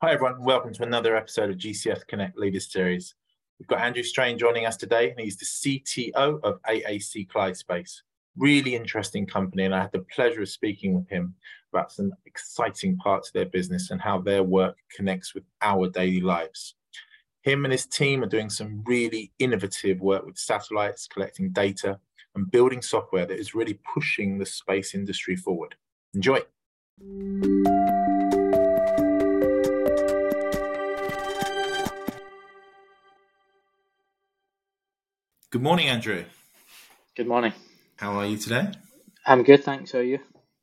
Hi, everyone. Welcome to another episode of GCS Connect Leaders Series. We've got Andrew Strain joining us today, and he's the CTO of AAC Clyde Space. Really interesting company, and I had the pleasure of speaking with him about some exciting parts of their business and how their work connects with our daily lives. Him and his team are doing some really innovative work with satellites, collecting data, and building software that is really pushing the space industry forward. Enjoy. Good morning, Andrew. Good morning. How are you today? I'm good, thanks. How are you?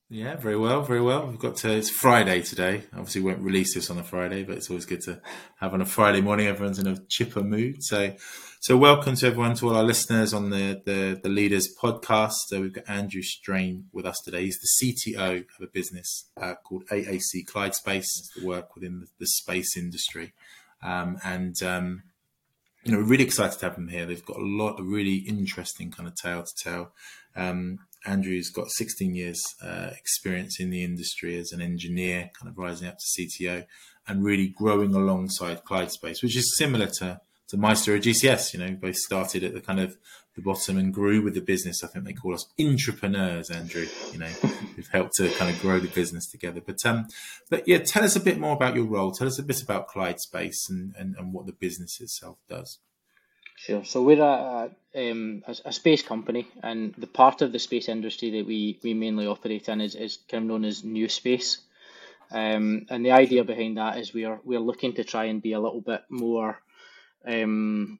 Yeah, very well, very well. We've got to, it's Friday today. Obviously, we won't release this on a Friday, but it's always good to have on a Friday morning. Everyone's in a chipper mood. So, so welcome to everyone, to all our listeners on the the, the Leaders podcast. So we've got Andrew Strain with us today. He's the CTO of a business uh, called AAC Clyde Space, the work within the, the space industry, um, and um, you know, really excited to have them here. They've got a lot of really interesting kind of tale to tell. Um, Andrew's got 16 years uh, experience in the industry as an engineer, kind of rising up to CTO, and really growing alongside Clyde Space, which is similar to to Meister or GCS. You know, both started at the kind of the bottom and grew with the business. I think they call us entrepreneurs, Andrew. You know, we've helped to kind of grow the business together. But um, but yeah, tell us a bit more about your role. Tell us a bit about Clyde Space and and, and what the business itself does. Sure. So we're a, um, a, a, space company, and the part of the space industry that we, we mainly operate in is, is kind of known as new space. Um, and the idea behind that is we are we are looking to try and be a little bit more um,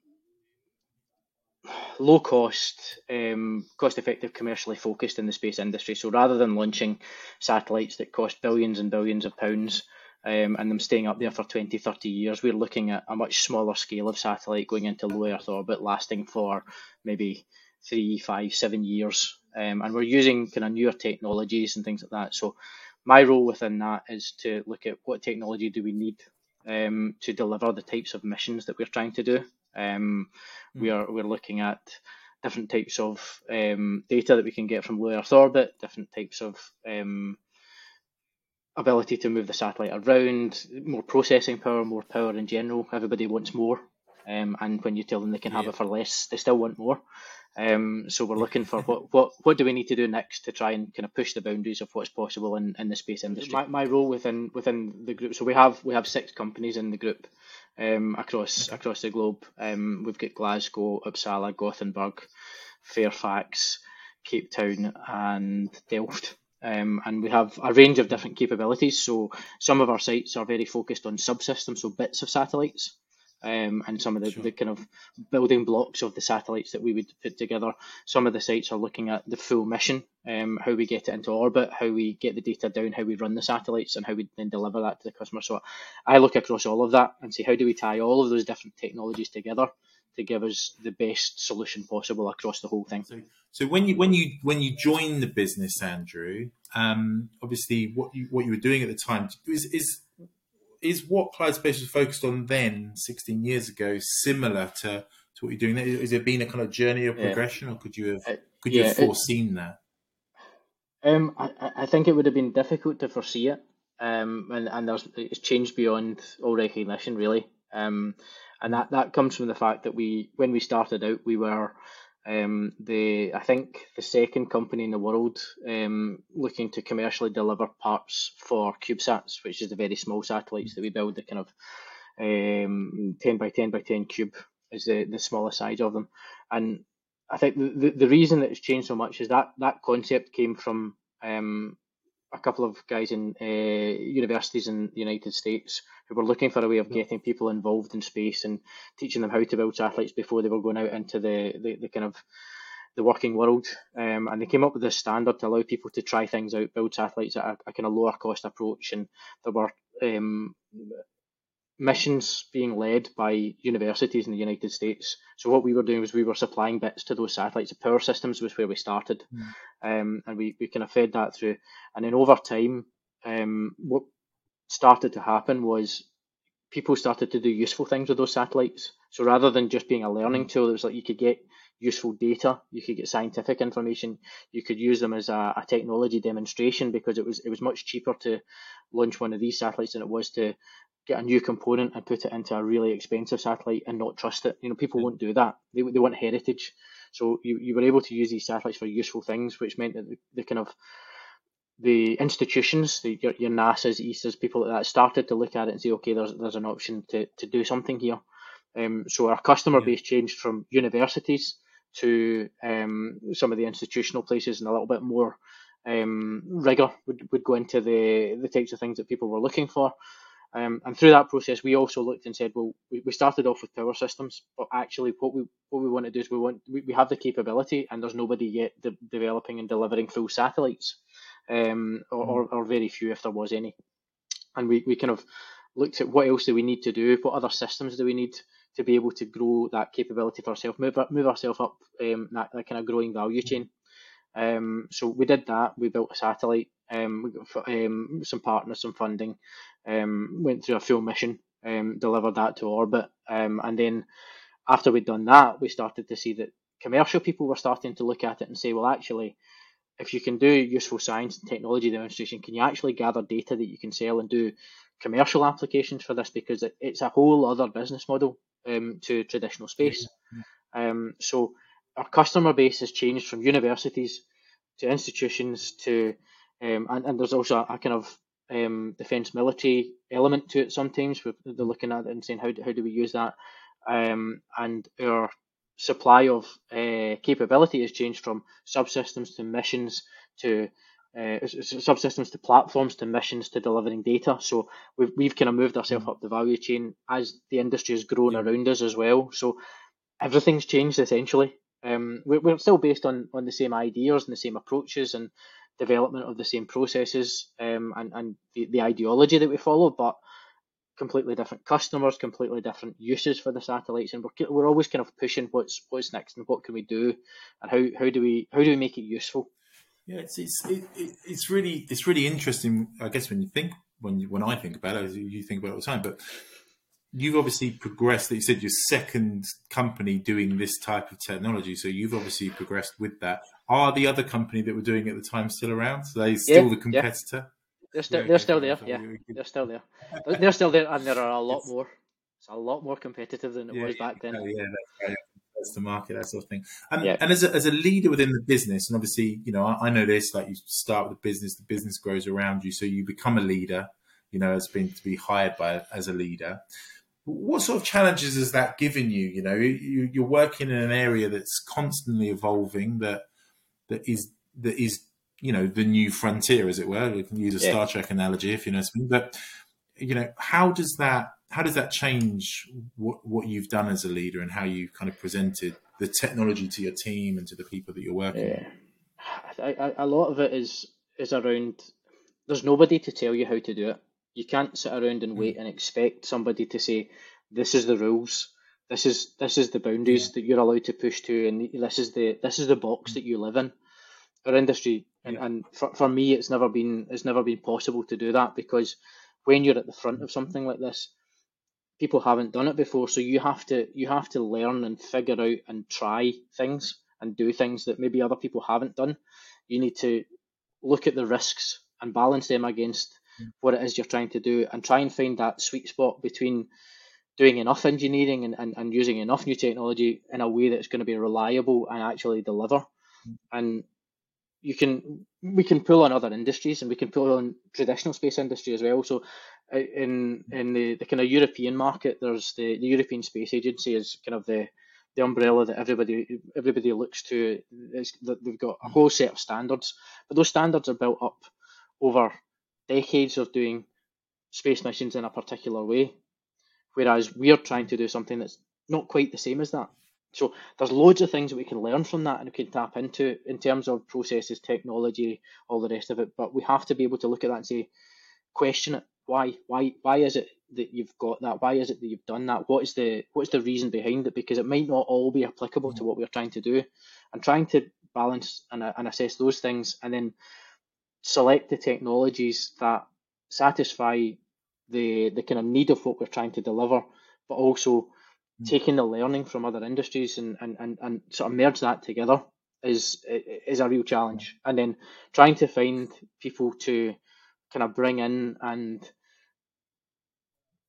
low cost, um, cost effective, commercially focused in the space industry. So rather than launching satellites that cost billions and billions of pounds um, and them staying up there for 20, 30 years, we're looking at a much smaller scale of satellite going into low Earth orbit, lasting for maybe three, five, seven years. Um, and we're using kind of newer technologies and things like that. So my role within that is to look at what technology do we need um, to deliver the types of missions that we're trying to do. Um, mm. We are we're looking at different types of um, data that we can get from low Earth orbit, different types of um, ability to move the satellite around, more processing power, more power in general. Everybody wants more, um, and when you tell them they can have yeah. it for less, they still want more. Um, so we're looking for what, what what do we need to do next to try and kind of push the boundaries of what's possible in, in the space industry. My, my role within within the group, so we have we have six companies in the group um, across across the globe. Um, we've got Glasgow, Uppsala, Gothenburg, Fairfax, Cape Town, and Delft. Um, and we have a range of different capabilities. So some of our sites are very focused on subsystems, so bits of satellites um, and some of the, sure. the kind of building blocks of the satellites that we would put together. Some of the sites are looking at the full mission, um, how we get it into orbit, how we get the data down, how we run the satellites, and how we then deliver that to the customer. So I look across all of that and see how do we tie all of those different technologies together to give us the best solution possible across the whole thing. So, so when you when you when you join the business, Andrew, um, obviously what you what you were doing at the time is is is what Clyde Space was focused on then, 16 years ago, similar to, to what you're doing? Has there been a kind of journey of progression, yeah. or could you have uh, could you have foreseen it, that? Um, I, I think it would have been difficult to foresee it, um, and and there's it's changed beyond all recognition, really. Um, and that that comes from the fact that we when we started out, we were um, the I think the second company in the world um, looking to commercially deliver parts for CubeSats, which is the very small satellites that we build. The kind of um, ten by ten by ten cube is the the smallest size of them, and I think the, the, the reason that it's changed so much is that that concept came from um, a couple of guys in uh, universities in the United States who were looking for a way of getting people involved in space and teaching them how to build satellites before they were going out into the, the, the kind of the working world. Um, and they came up with this standard to allow people to try things out, build satellites at a, a kind of lower cost approach. And there were um, missions being led by universities in the United States. So what we were doing was we were supplying bits to those satellites. The power systems was where we started, mm. um, and we, we kind of fed that through. And then over time, um, what started to happen was people started to do useful things with those satellites. So rather than just being a learning hmm. tool, it was like you could get useful data, you could get scientific information, you could use them as a, a technology demonstration because it was it was much cheaper to launch one of these satellites than it was to get a new component and put it into a really expensive satellite and not trust it. You know, people won't do that. They, they want heritage. So you, you were able to use these satellites for useful things, which meant that the, the kind of the institutions, the, your, your NASA's, ESA's, people like that started to look at it and say, okay, there's there's an option to, to do something here. Um, so our customer base changed from universities to um, some of the institutional places and a little bit more um, rigor would, would go into the, the types of things that people were looking for. Um, and through that process, we also looked and said, well, we, we started off with power systems, but actually, what we what we want to do is we want we, we have the capability, and there's nobody yet de- developing and delivering full satellites, um, or, or, or very few if there was any. And we, we kind of looked at what else do we need to do, what other systems do we need to be able to grow that capability for ourselves, move move ourselves up um, that, that kind of growing value chain. Um, so we did that. We built a satellite. Um, um, some partners, some funding. Um, went through a full mission. Um, delivered that to orbit. Um, and then after we'd done that, we started to see that commercial people were starting to look at it and say, well, actually, if you can do useful science and technology demonstration, can you actually gather data that you can sell and do commercial applications for this? Because it, it's a whole other business model um, to traditional space. Um, so our customer base has changed from universities to institutions to, um, and, and there's also a, kind of um, defence military element to it sometimes. They're looking at it and saying, how do, how do we use that? Um, and our supply of uh, capability has changed from subsystems to missions to uh, subsystems to platforms to missions to delivering data. So we've, we've kind of moved ourselves mm. up the value chain as the industry has grown around us as well. So everything's changed essentially. Um, we're, we're still based on, on the same ideas and the same approaches and development of the same processes um, and, and the, the ideology that we follow, but completely different customers, completely different uses for the satellites, and we're, we're always kind of pushing what's what's next and what can we do, and how, how do we how do we make it useful. Yeah, it's it's it, it's really it's really interesting. I guess when you think when you, when I think about it, you think about it all the time, but you've obviously progressed. That you said your second company doing this type of technology, so you've obviously progressed with that. Are the other company that were doing it at the time still around? So they still yeah, the competitor? Yeah. They're still yeah, they're still there. Yeah, they're still there. They're still there, and there are a lot more. It's a lot more competitive than it was back then. yeah, the market, that sort of thing. And, yeah. and as a, as a leader within the business, and obviously, you know, I, I know this. Like you start with the business, the business grows around you, so you become a leader. You know, as being to be hired by as a leader what sort of challenges has that given you? You know, you, are working in an area that's constantly evolving, that that is that is you know the new frontier, as it were. We can use a yeah. Star Trek analogy if you know what I mean. But you know, how does that how does that change what what you've done as a leader and how you kind of presented the technology to your team and to the people that you're working? Yeah, with? I, I, a lot of it is is around. There's nobody to tell you how to do it you can't sit around and wait mm. and expect somebody to say, "This is the rules. This is this is the boundaries yeah. that you're allowed to push to, and this is the this is the box mm. that you live in." Our industry, and, and for, for me, it's never been it's never been possible to do that because when you're at the front of something like this, people haven't done it before, so you have to you have to learn and figure out and try things and do things that maybe other people haven't done. You need to look at the risks and balance them against mm. what it is you're trying to do and try and find that sweet spot between doing enough engineering and, and, and using enough new technology in a way that's going to be reliable and actually deliver. Mm. And you can we can pull on other industries and we can pull on traditional space industry as well. So in in the, the kind of European market, there's the, the European Space Agency is kind of the the umbrella that everybody everybody looks to. That they've got a whole set of standards, but those standards are built up over decades of doing space missions in a particular way, whereas we're trying to do something that's not quite the same as that. So there's loads of things that we can learn from that and we can tap into in terms of processes, technology, all the rest of it. But we have to be able to look at that and say, question it. Why? Why? Why is it that you've got that? Why is it that you've done that? What is the what is the reason behind it? Because it might not all be applicable to what we're trying to do, and trying to balance and, and assess those things, and then select the technologies that satisfy the the kind of need of what we're trying to deliver, but also mm. taking the learning from other industries and, and, and, and sort of merge that together is is a real challenge. And then trying to find people to kind of bring in and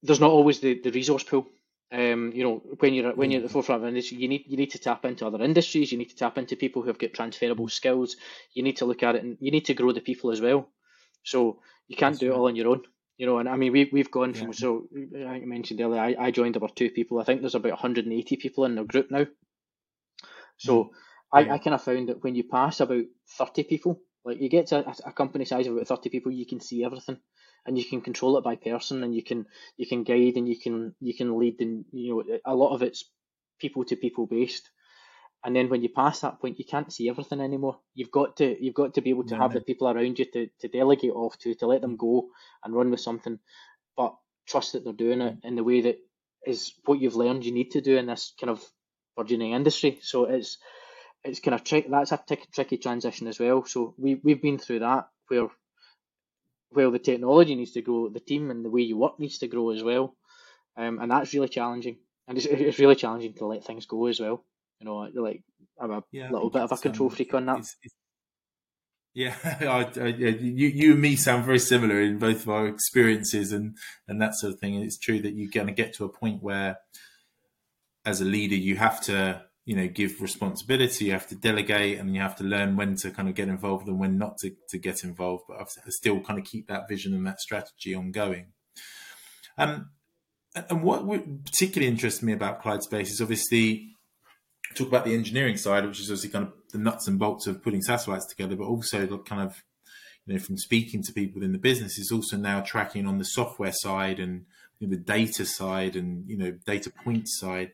there's not always the, the resource pool. Um, you know, when you're when you're at the forefront of an industry, you need you need to tap into other industries. You need to tap into people who have got transferable skills. You need to look at it, and you need to grow the people as well. So you can't That's do right. it all on your own. You know, and I mean, we we've gone from so I mentioned earlier. I, I joined about two people. I think there's about 180 people in the group now. So mm. I, I kind of found that when you pass about 30 people, like you get to a, a company size of about 30 people, you can see everything and you can control it by person and you can you can guide and you can you can lead and you know a lot of it's people to people based. And then when you pass that point you can't see everything anymore. You've got to you've got to be able to have the people around you to, to delegate off to to let them mm. go and run with something. But trust that they're doing it mm. in the way that is what you've learned you need to do in this kind of burgeoning industry. So it's it's kind of tricky that's a t- tricky transition as well. So we, we've been through that where well, the technology needs to grow, the team and the way you work needs to grow as well, um, and that's really challenging. And it's, it's really challenging to let things go as well. You know, like I'm a yeah, little bit of a control um, freak on that. It's, it's, yeah, I, I, you, you and me sound very similar in both of our experiences and, and that sort of thing. And it's true that you're going to get to a point where, as a leader, you have to you know give responsibility you have to delegate and you have to learn when to kind of get involved and when not to, to get involved but I've still kind of keep that vision and that strategy ongoing. Um, and what particularly interests me about Clyde Space is obviously talk about the engineering side which is obviously kind of the nuts and bolts of putting satellites together but also kind of you know from speaking to people in the business is also now tracking on the software side and you know, the data side and you know data point side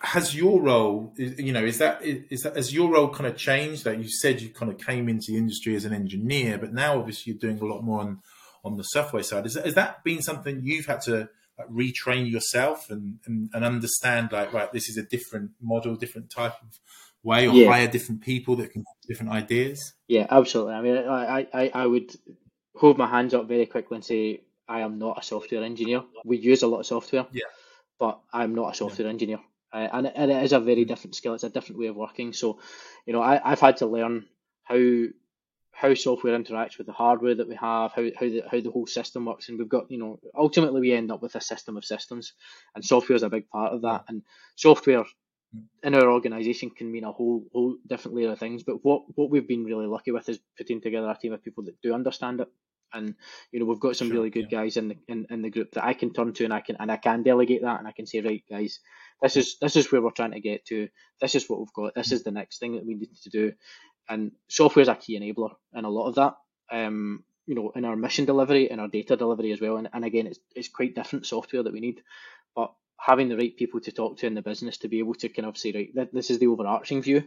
has your role you know is that is that has your role kind of changed? That you said you kind of came into the industry as an engineer but now obviously you're doing a lot more on on the software side. Is that, has that been something you've had to like, retrain yourself and, and, and understand like right this is a different model different type of way or yeah. hire different people that can different ideas? Yeah absolutely. I mean I, I i would hold my hands up very quickly and say i am not a software engineer. We use a lot of software yeah. but i'm not a software yeah. engineer uh, and, and it is a very different skill. It's a different way of working. So, you know, I, I've had to learn how how software interacts with the hardware that we have, how how the how the whole system works, and we've got you know ultimately we end up with a system of systems, and software is a big part of that. And software in our organisation can mean a whole whole different layer of things. But what what we've been really lucky with is putting together a team of people that do understand it. And you know we've got some sure, really good yeah. guys in the in, in the group that I can turn to and I can and I can delegate that and I can say right guys this is this is where we're trying to get to. This is what we've got. This is the next thing that we need to do. And software is a key enabler in a lot of that. Um, you know, in our mission delivery, in our data delivery as well. And, and again, it's it's quite different software that we need. But having the right people to talk to in the business to be able to kind of say, right, this is the overarching view.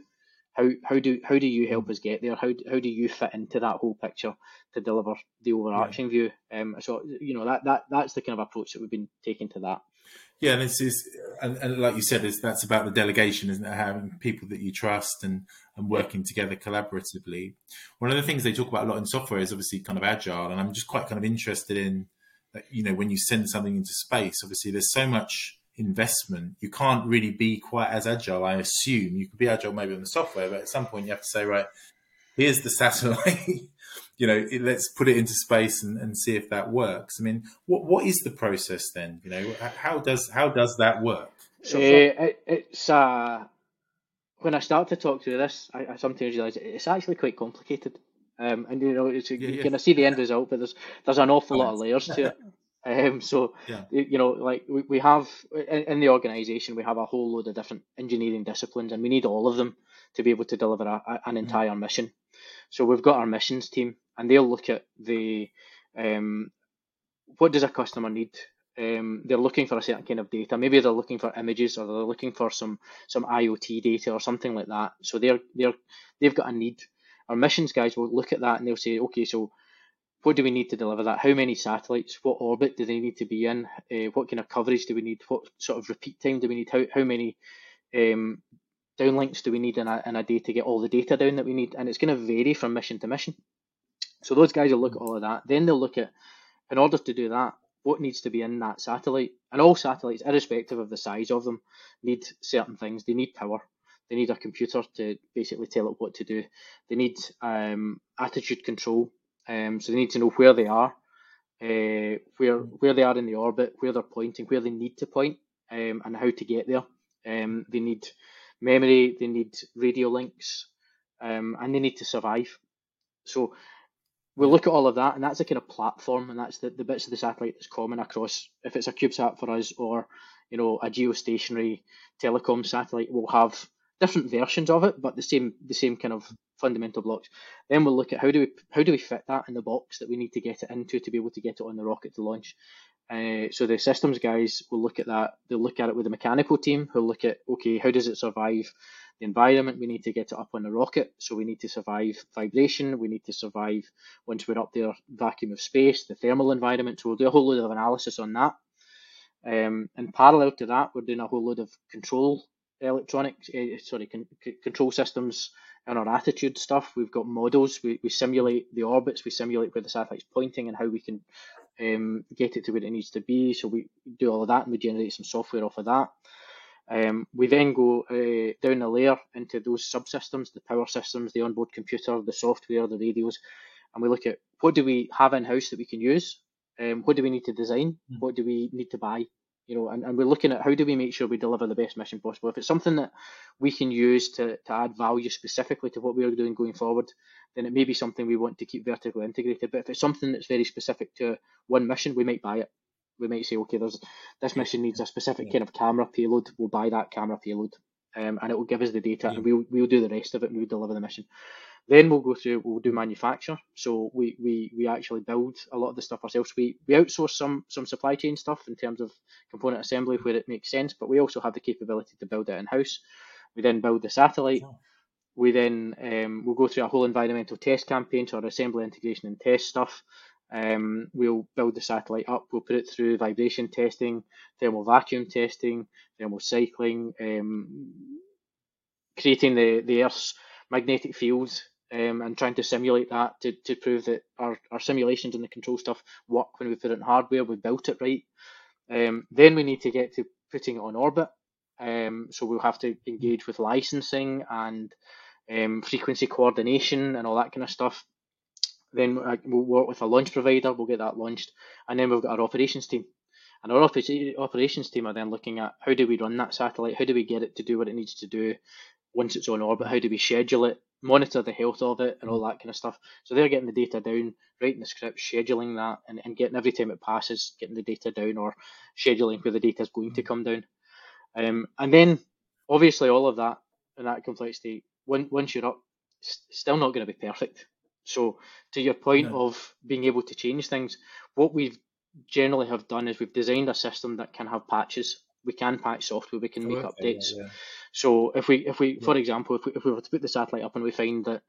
How how do how do you help us get there? How how do you fit into that whole picture to deliver the overarching yeah. view? Um, so you know that that that's the kind of approach that we've been taking to that. Yeah, and it's, it's and, and, like you said, it's, that's about the delegation, isn't it? Having people that you trust and and working together collaboratively. One of the things they talk about a lot in software is obviously kind of agile, and I'm just quite kind of interested in, you know, when you send something into space, obviously there's so much investment, you can't really be quite as agile. I assume you could be agile maybe on the software, but at some point you have to say, right, here's the satellite. you know, it, let's put it into space and, and see if that works. I mean, what what is the process then? You know, how does how does that work? So uh, it, it's uh, when I start to talk through this, I, I sometimes realise it's actually quite complicated. Um, and you know, it's, yeah, you yeah. kind of see the end result, but there's there's an awful lot of layers to it. Um, so yeah. you know, like we, we have in, in the organisation, we have a whole load of different engineering disciplines, and we need all of them to be able to deliver a, a, an mm-hmm. entire mm-hmm. mission. So we've got our missions team, and they'll look at the um, what does a customer need. Um, they're looking for a certain kind of data. Maybe they're looking for images, or they're looking for some some IoT data or something like that. So they're they're they've got a need. Our missions guys will look at that and they'll say, okay, so what do we need to deliver that? How many satellites? What orbit do they need to be in? Uh, what kind of coverage do we need? What sort of repeat time do we need? How how many um, downlinks do we need in a, in a day to get all the data down that we need? And it's going to vary from mission to mission. So those guys will look at all of that. Then they'll look at, in order to do that, what needs to be in that satellite. And all satellites, irrespective of the size of them, need certain things. They need power. They need a computer to basically tell it what to do. They need um, attitude control. Um, so they need to know where they are uh, where where they are in the orbit, where they're pointing, where they need to point, um, and how to get there. Um, they need memory, they need radio links, um, and they need to survive. So we look at all of that, and that's a kind of platform, and that's the, the bits of the satellite that's common across. If it's a CubeSat for us, or you know a geostationary telecom satellite, we'll have different versions of it, but the same the same kind of fundamental blocks. Then we'll look at how do we how do we fit that in the box that we need to get it into to be able to get it on the rocket to launch. Uh, so the systems guys will look at that. They'll look at it with the mechanical team who'll look at okay, how does it survive the environment? We need to get it up on the rocket, so we need to survive vibration. We need to survive once we're up there, vacuum of space, the thermal environment. So we'll do a whole load of analysis on that. Um, parallel to that, we're doing a whole load of control electronics, uh, sorry, con- control systems and our attitude stuff. We've got models. We, we simulate the orbits. We simulate where the satellite's pointing and how we can um, get it to where it needs to be. So we do all of that and we generate some software off of that. Um, we then go uh, down a layer into those subsystems, the power systems, the onboard computer, the software, the radios, and we look at what do we have in house that we can use, um, what do we need to design, mm. what do we need to buy, you know, and, and we're looking at how do we make sure we deliver the best mission possible. If it's something that we can use to, to add value specifically to what we're doing going forward, then it may be something we want to keep vertically integrated. But if it's something that's very specific to one mission, we might buy it. We might say, okay, there's this mission needs a specific yeah. kind of camera payload. We'll buy that camera payload, um, and it will give us the data, yeah. and we'll we'll do the rest of it, and we'll deliver the mission. Then we'll go through, we'll do manufacture. So we, we, we actually build a lot of the stuff ourselves. We, we outsource some, some supply chain stuff in terms of component assembly where it makes sense, but we also have the capability to build it in house. We then build the satellite. We then um, we'll go through a whole environmental test campaign, so our assembly, integration, and test stuff. Um, we'll build the satellite up. We'll put it through vibration testing, thermal vacuum testing, thermal cycling, um, creating the the Earth's magnetic fields um, and trying to simulate that to, to prove that our, our simulations and the control stuff work when we put it in hardware, we built it right. Um, then we need to get to putting it on orbit. Um, so we'll have to engage with licensing and um, frequency coordination and all that kind of stuff. Then uh, we'll work with a launch provider, we'll get that launched, and then we've got our operations team. And our operations team are then looking at how do we run that satellite, how do we get it to do what it needs to do once it's on orbit, how do we schedule it, monitor the health of it and all that kind of stuff. So they're getting the data down, writing the script, scheduling that, and, and getting every time it passes, getting the data down or scheduling where the data is going to come down. Um, and then obviously all of that and that complexity, when, once you're up, still not going to be perfect. So to your point no. of being able to change things, what we've generally have done is we've designed a system that can have patches. We can patch software, we can make updates. Yeah, yeah. So if we, if we, yeah. for example, if we, if we were to put the satellite up and we find that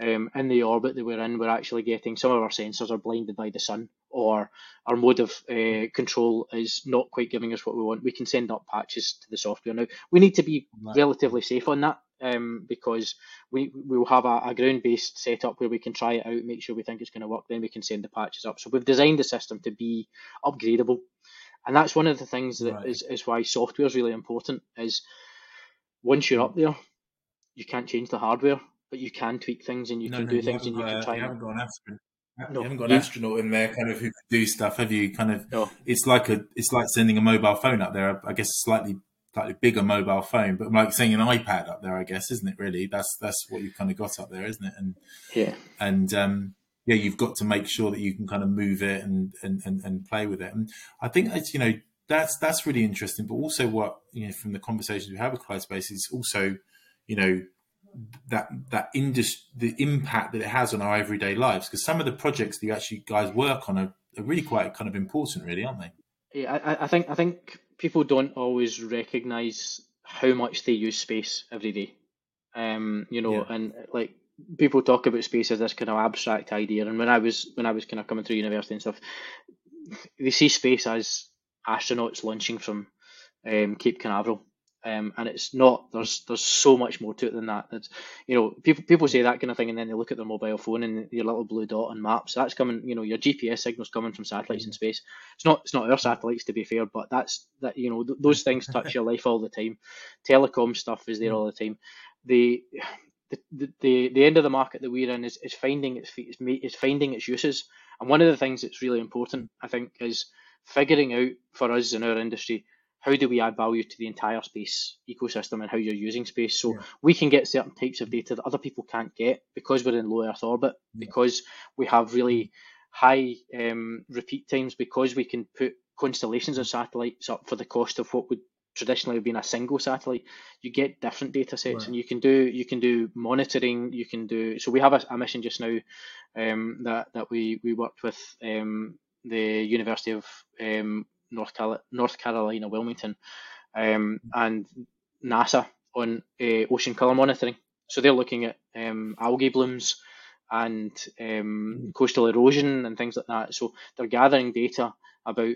um, in the orbit that we're in, we're actually getting some of our sensors are blinded by the sun, or our mode of uh, control is not quite giving us what we want. We can send up patches to the software. Now we need to be right. relatively safe on that um, because we we will have a, a ground based setup where we can try it out, make sure we think it's going to work, then we can send the patches up. So we've designed the system to be upgradable, and that's one of the things that right. is is why software is really important. Is once you're up there, you can't change the hardware, but you can tweak things and you no, can no, do things and you can try. You haven't got an astronaut. No. You haven't got an astronaut in there, kind of who can do stuff, have you? Kind of, no. it's like a, it's like sending a mobile phone up there. I guess slightly, slightly bigger mobile phone, but like sending an iPad up there, I guess, isn't it? Really, that's that's what you've kind of got up there, isn't it? And yeah, and um, yeah, you've got to make sure that you can kind of move it and and and, and play with it. And I think it's you know that's that's really interesting. But also, what you know from the conversations we have with Clyde Space is also, you know, that that industry, the impact that it has on our everyday lives. Because some of the projects that you actually guys work on are, are really quite kind of important, really, aren't they? Yeah, I, I think I think people don't always recognise how much they use space every day. Um, you know, yeah. and like people talk about space as this kind of abstract idea. And when I was when I was kind of coming through university and stuff, they see space as astronauts launching from um, Cape Canaveral. Um, and it's not. There's there's so much more to it than that. It's, you know, people people say that kind of thing, and then they look at their mobile phone and your little blue dot on maps. That's coming. You know, your GPS signals coming from satellites in space. It's not. It's not our satellites to be fair, but that's that. You know, th- those things touch your life all the time. Telecom stuff is there all the time. The the, the, the end of the market that we're in is, is finding its is finding its uses And one of the things that's really important, I think, is figuring out for us in our industry how do we add value to the entire space ecosystem and how you're using space so yeah. we can get certain types of data that other people can't get because we're in low earth orbit yeah. because we have really high um, repeat times because we can put constellations of satellites up for the cost of what would traditionally have been a single satellite you get different data sets right. and you can do you can do monitoring you can do so we have a, a mission just now um, that that we we worked with um, the university of um, North, Cal- North Carolina, Wilmington, um, and NASA on uh, ocean colour monitoring. So they're looking at um, algae blooms and um, coastal erosion and things like that. So they're gathering data about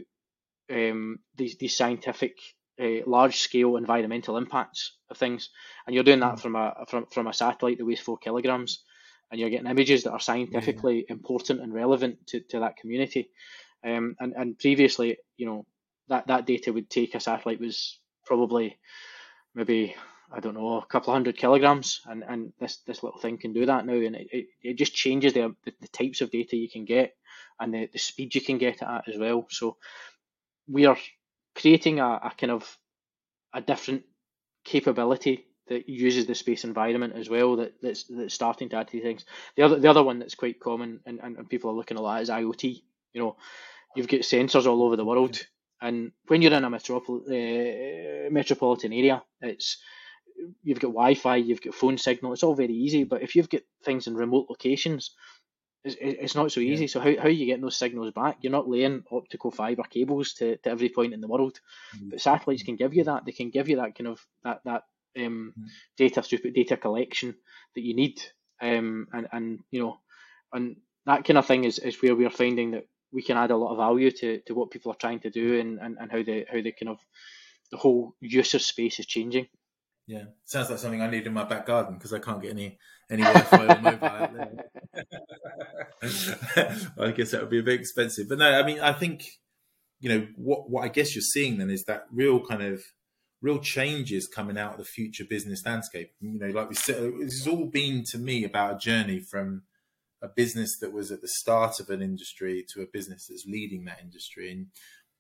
um, these, these scientific uh, large scale environmental impacts of things, and you're doing that mm. from a from, from a satellite that weighs four kilograms, and you're getting images that are scientifically yeah. important and relevant to, to that community. Um, and, and previously, you know, that, that data would take a satellite was probably maybe I don't know a couple of hundred kilograms, and, and this this little thing can do that now, and it, it, it just changes the, the, the types of data you can get and the, the speed you can get it at as well. So we are creating a, a kind of a different capability that uses the space environment as well that, that's that's starting to add to things. The other the other one that's quite common and, and, and people are looking a lot is IoT. You know, you've got sensors all over the world, and when you're in a metropol- uh, metropolitan area, it's you've got Wi-Fi, you've got phone signal. It's all very easy. But if you've got things in remote locations, it's, it's not so easy. Yeah. So how, how are you getting those signals back? You're not laying optical fiber cables to, to every point in the world. Mm-hmm. But satellites can give you that. They can give you that kind of that that um, mm-hmm. data throughput, data collection that you need. Um, and and you know, and that kind of thing is, is where we are finding that we can add a lot of value to, to what people are trying to do and, and, and how they how they kind of the whole use of space is changing. Yeah, sounds like something I need in my back garden because I can't get any any Wi-Fi or mobile. I guess that would be a bit expensive, but no, I mean, I think you know what what I guess you're seeing then is that real kind of real changes coming out of the future business landscape. You know, like we said, this has all been to me about a journey from a business that was at the start of an industry to a business that's leading that industry. And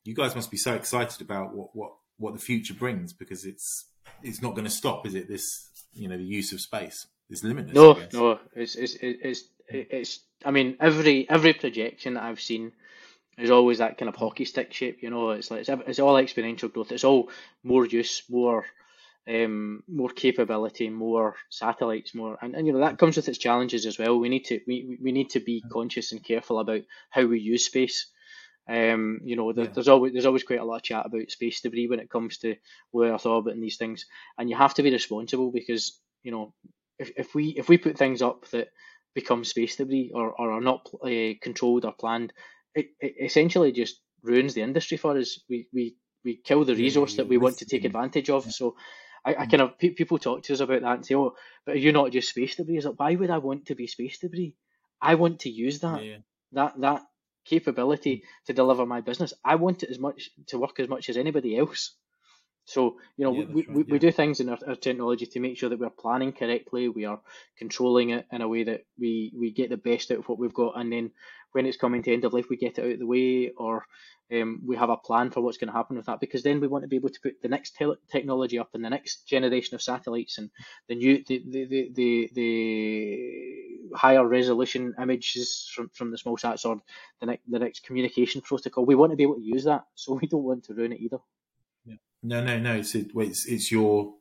you guys must be so excited about what what what the future brings because it's it's not going to stop, is it? This you know the use of space is limitless. No, no, it's it's it's it's. I mean, every every projection that I've seen is always that kind of hockey stick shape. You know, it's like it's, it's all exponential growth. It's all more use, more um, more capability, more satellites, more, and, and you know that comes with its challenges as well. We need to we, we need to be conscious and careful about how we use space. Um, you know, there, yeah. there's always there's always quite a lot of chat about space debris when it comes to low Earth orbit and these things, and you have to be responsible because you know if, if we if we put things up that become space debris or, or are not uh, controlled or planned, it, it essentially just ruins the industry for us. We we we kill the resource that we want to take advantage of. So I, I kind of people talk to us about that and say, "Oh, but you're you not just space debris?" Is like, why would I want to be space debris? I want to use that yeah. that that capability to deliver my business. I want it as much to work as much as anybody else. So, you know, yeah, we, right, we, yeah. we do things in our, our, technology to make sure that we're planning correctly, we are controlling it in a way that we, we get the best out of what we've got, and then when it's coming to end of life, we get it out of the way, or um, we have a plan for what's going to happen with that because then we want to be able to put the next te- technology up and the next generation of satellites and the new the the, the, the, the higher resolution images from, from the small sats or the next the next communication protocol. We want to be able to use that so we don't want to ruin it either. Yeah. no no no. It's it's, it's your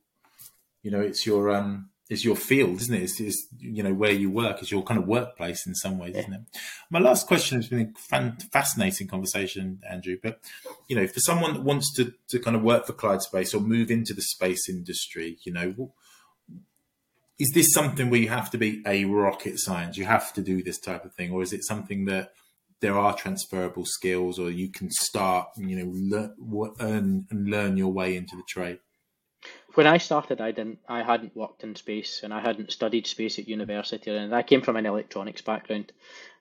you know it's your um is your field, isn't it? It's, it's, you know where you work, is your kind of workplace in some ways, yeah. isn't it? My last question has been a fascinating conversation, Andrew. But you know, for someone that wants to to kind of work for Clyde Space or move into the space industry, you know, is this something where you have to be a rocket science? You have to do this type of thing, or is it something that there are transferable skills, or you can start, you know, learn, earn and learn your way into the trade? When I started, I didn't, I hadn't worked in space and I hadn't studied space at university, and I came from an electronics background,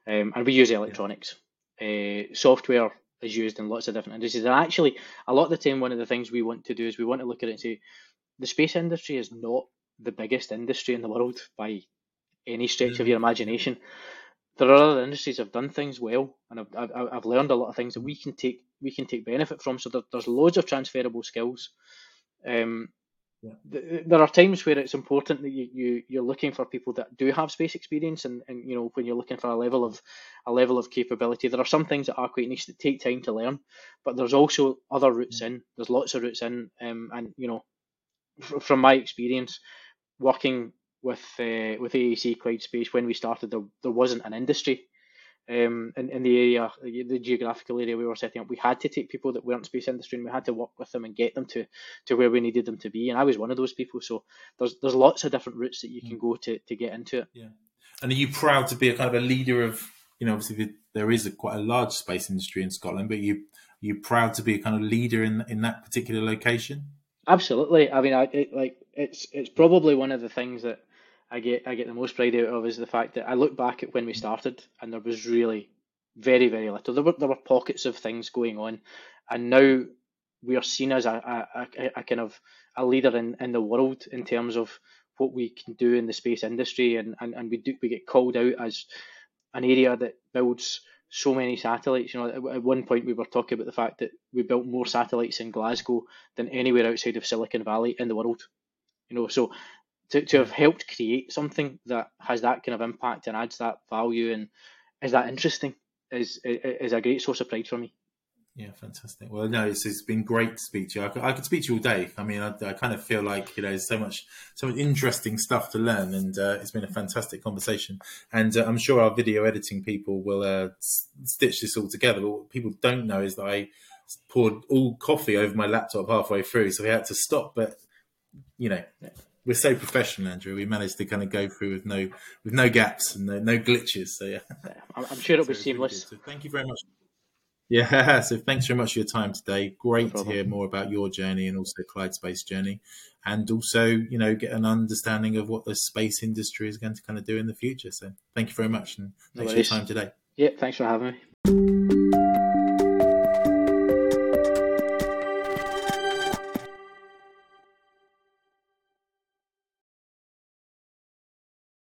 um, and we use electronics. Uh, software is used in lots of different industries, and actually, a lot of the time, one of the things we want to do is we want to look at it and say, the space industry is not the biggest industry in the world by any stretch of your imagination. there are other industries that have done things well, and I've, I've, I've learned a lot of things that we can take we can take benefit from. So there, there's loads of transferable skills. Um, yeah. th- there are times where it's important that you, you you're looking for people that do have space experience, and, and you know when you're looking for a level of a level of capability, there are some things that are quite niche that take time to learn, but there's also other routes in. There's lots of routes in, um, and you know, f- from my experience, working with uh, with AAC Clyde Space when we started, there, there wasn't an industry um, in, in the area, the geographical area we were setting up. We had to take people that weren't space industry and we had to work with them and get them to, to where we needed them to be. And I was one of those people. So there's there's lots of different routes that you can mm. go to, to get into it. Yeah. And are you proud to be a kind of a leader of, you know, obviously there is a quite a large space industry in Scotland, but you you proud to be a kind of leader in in that particular location? Absolutely. I mean, I it, like it's it's probably one of the things that I get I get the most pride out of is the fact that I look back at when we started and there was really very very little. There were there were pockets of things going on, and now we are seen as a, a, a kind of a leader in, in the world in terms of what we can do in the space industry, and, and, and we do we get called out as an area that builds so many satellites. You know, at, at one point we were talking about the fact that we built more satellites in Glasgow than anywhere outside of Silicon Valley in the world. You know, so to, to have helped create something that has that kind of impact and adds that value and is that interesting is is a great source of pride for me. Yeah, fantastic. Well, no, it's, it's been great to speak to you. I could, I could speak to you all day. I mean, I, I, kind of feel like you know, so much, so much interesting stuff to learn, and uh, it's been a fantastic conversation. And uh, I'm sure our video editing people will uh, stitch this all together. But what people don't know is that I poured all coffee over my laptop halfway through, so we had to stop. But you know, we're so professional, Andrew. We managed to kind of go through with no with no gaps and no, no glitches. So yeah, I'm sure it'll so be seamless. Really so thank you very much. Yeah, so thanks very much for your time today. Great no to hear more about your journey and also Clyde Space journey, and also you know get an understanding of what the space industry is going to kind of do in the future. So thank you very much and thanks no for your time today. Yeah, thanks for having me.